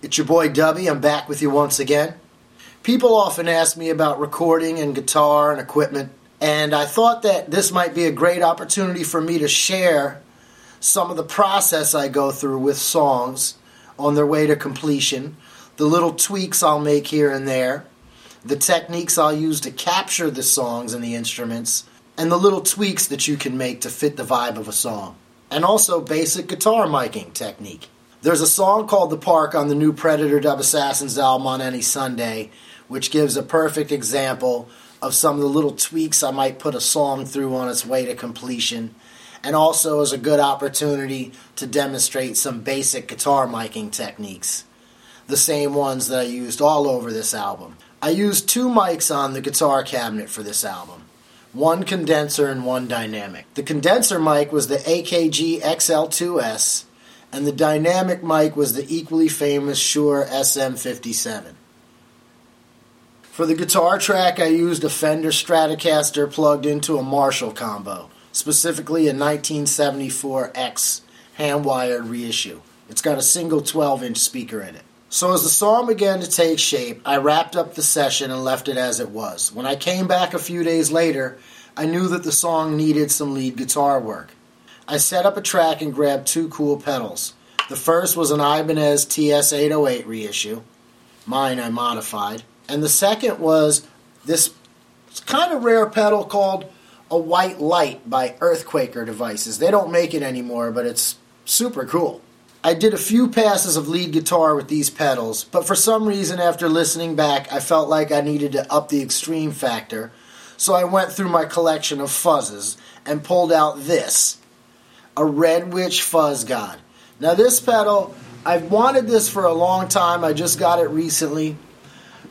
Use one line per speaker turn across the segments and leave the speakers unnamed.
It's your boy Dubby. I'm back with you once again. People often ask me about recording and guitar and equipment, and I thought that this might be a great opportunity for me to share some of the process I go through with songs on their way to completion, the little tweaks I'll make here and there, the techniques I'll use to capture the songs and the instruments, and the little tweaks that you can make to fit the vibe of a song, and also basic guitar miking technique. There's a song called The Park on the new Predator Dub Assassins album on Any Sunday, which gives a perfect example of some of the little tweaks I might put a song through on its way to completion, and also is a good opportunity to demonstrate some basic guitar miking techniques, the same ones that I used all over this album. I used two mics on the guitar cabinet for this album one condenser and one dynamic. The condenser mic was the AKG XL2S and the dynamic mic was the equally famous Shure SM57. For the guitar track, I used a Fender Stratocaster plugged into a Marshall combo, specifically a 1974X hand wired reissue. It's got a single 12 inch speaker in it. So, as the song began to take shape, I wrapped up the session and left it as it was. When I came back a few days later, I knew that the song needed some lead guitar work. I set up a track and grabbed two cool pedals. The first was an Ibanez TS808 reissue. Mine I modified. And the second was this kind of rare pedal called a White Light by Earthquaker Devices. They don't make it anymore, but it's super cool. I did a few passes of lead guitar with these pedals, but for some reason, after listening back, I felt like I needed to up the extreme factor. So I went through my collection of fuzzes and pulled out this a Red Witch Fuzz God. Now, this pedal, I've wanted this for a long time. I just got it recently.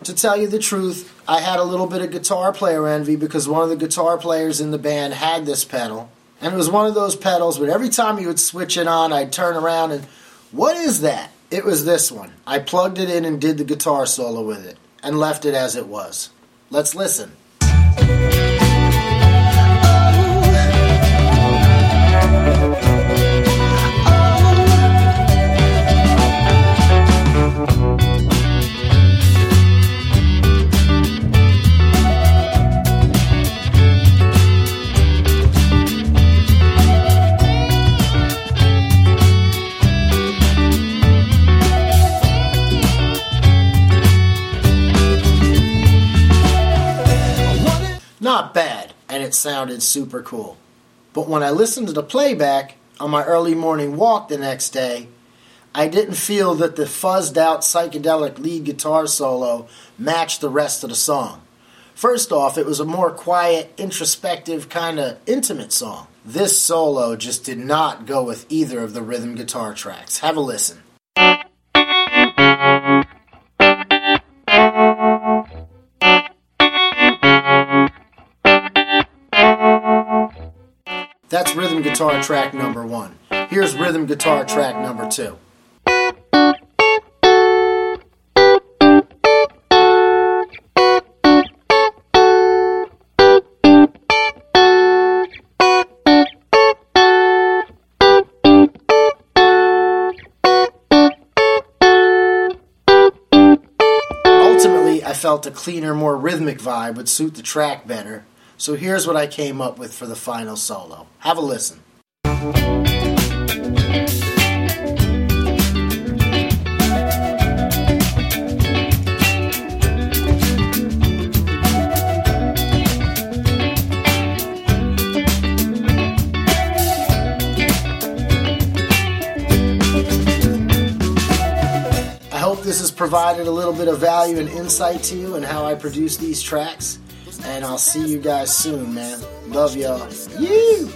To tell you the truth, I had a little bit of guitar player envy because one of the guitar players in the band had this pedal. And it was one of those pedals, but every time you would switch it on, I'd turn around and, what is that? It was this one. I plugged it in and did the guitar solo with it and left it as it was. Let's listen. Not bad, and it sounded super cool. But when I listened to the playback on my early morning walk the next day, I didn't feel that the fuzzed out psychedelic lead guitar solo matched the rest of the song. First off, it was a more quiet, introspective, kind of intimate song. This solo just did not go with either of the rhythm guitar tracks. Have a listen. That's rhythm guitar track number one. Here's rhythm guitar track number two. Ultimately, I felt a cleaner, more rhythmic vibe would suit the track better, so here's what I came up with for the final solo. Have a listen. I hope this has provided a little bit of value and insight to you and how I produce these tracks. And I'll see you guys soon, man. Love y'all. You.